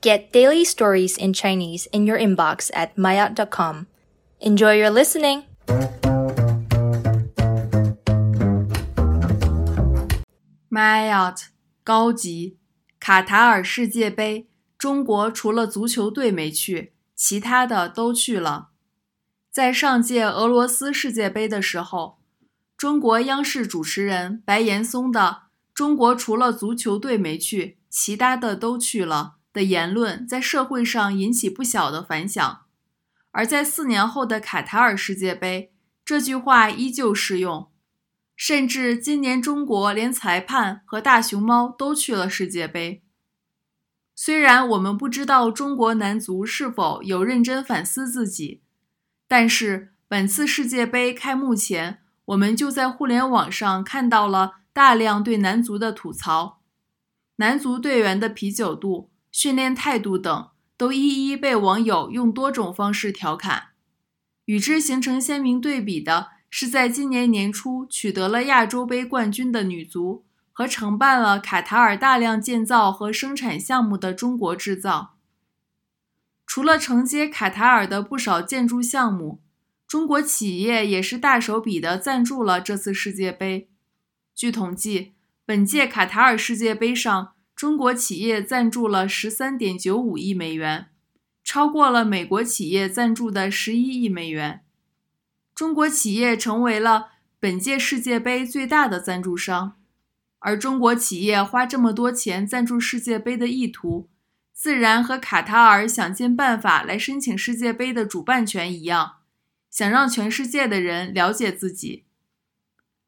Get daily stories in Chinese in your inbox at maya.com. Enjoy your listening! Marriott 高级卡塔尔世界杯，中国除了足球队没去，其他的都去了。在上届俄罗斯世界杯的时候，中国央视主持人白岩松的“中国除了足球队没去，其他的都去了” ”的言论，在社会上引起不小的反响。而在四年后的卡塔尔世界杯，这句话依旧适用。甚至今年中国连裁判和大熊猫都去了世界杯。虽然我们不知道中国男足是否有认真反思自己，但是本次世界杯开幕前，我们就在互联网上看到了大量对男足的吐槽，男足队员的啤酒肚、训练态度等都一一被网友用多种方式调侃。与之形成鲜明对比的。是在今年年初取得了亚洲杯冠军的女足和承办了卡塔尔大量建造和生产项目的中国制造。除了承接卡塔尔的不少建筑项目，中国企业也是大手笔的赞助了这次世界杯。据统计，本届卡塔尔世界杯上，中国企业赞助了十三点九五亿美元，超过了美国企业赞助的十一亿美元。中国企业成为了本届世界杯最大的赞助商，而中国企业花这么多钱赞助世界杯的意图，自然和卡塔尔想尽办法来申请世界杯的主办权一样，想让全世界的人了解自己。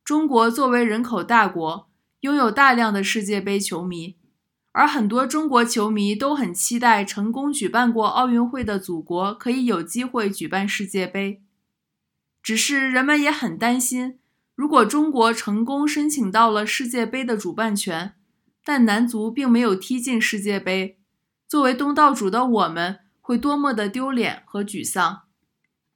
中国作为人口大国，拥有大量的世界杯球迷，而很多中国球迷都很期待成功举办过奥运会的祖国可以有机会举办世界杯。只是人们也很担心，如果中国成功申请到了世界杯的主办权，但男足并没有踢进世界杯，作为东道主的我们会多么的丢脸和沮丧。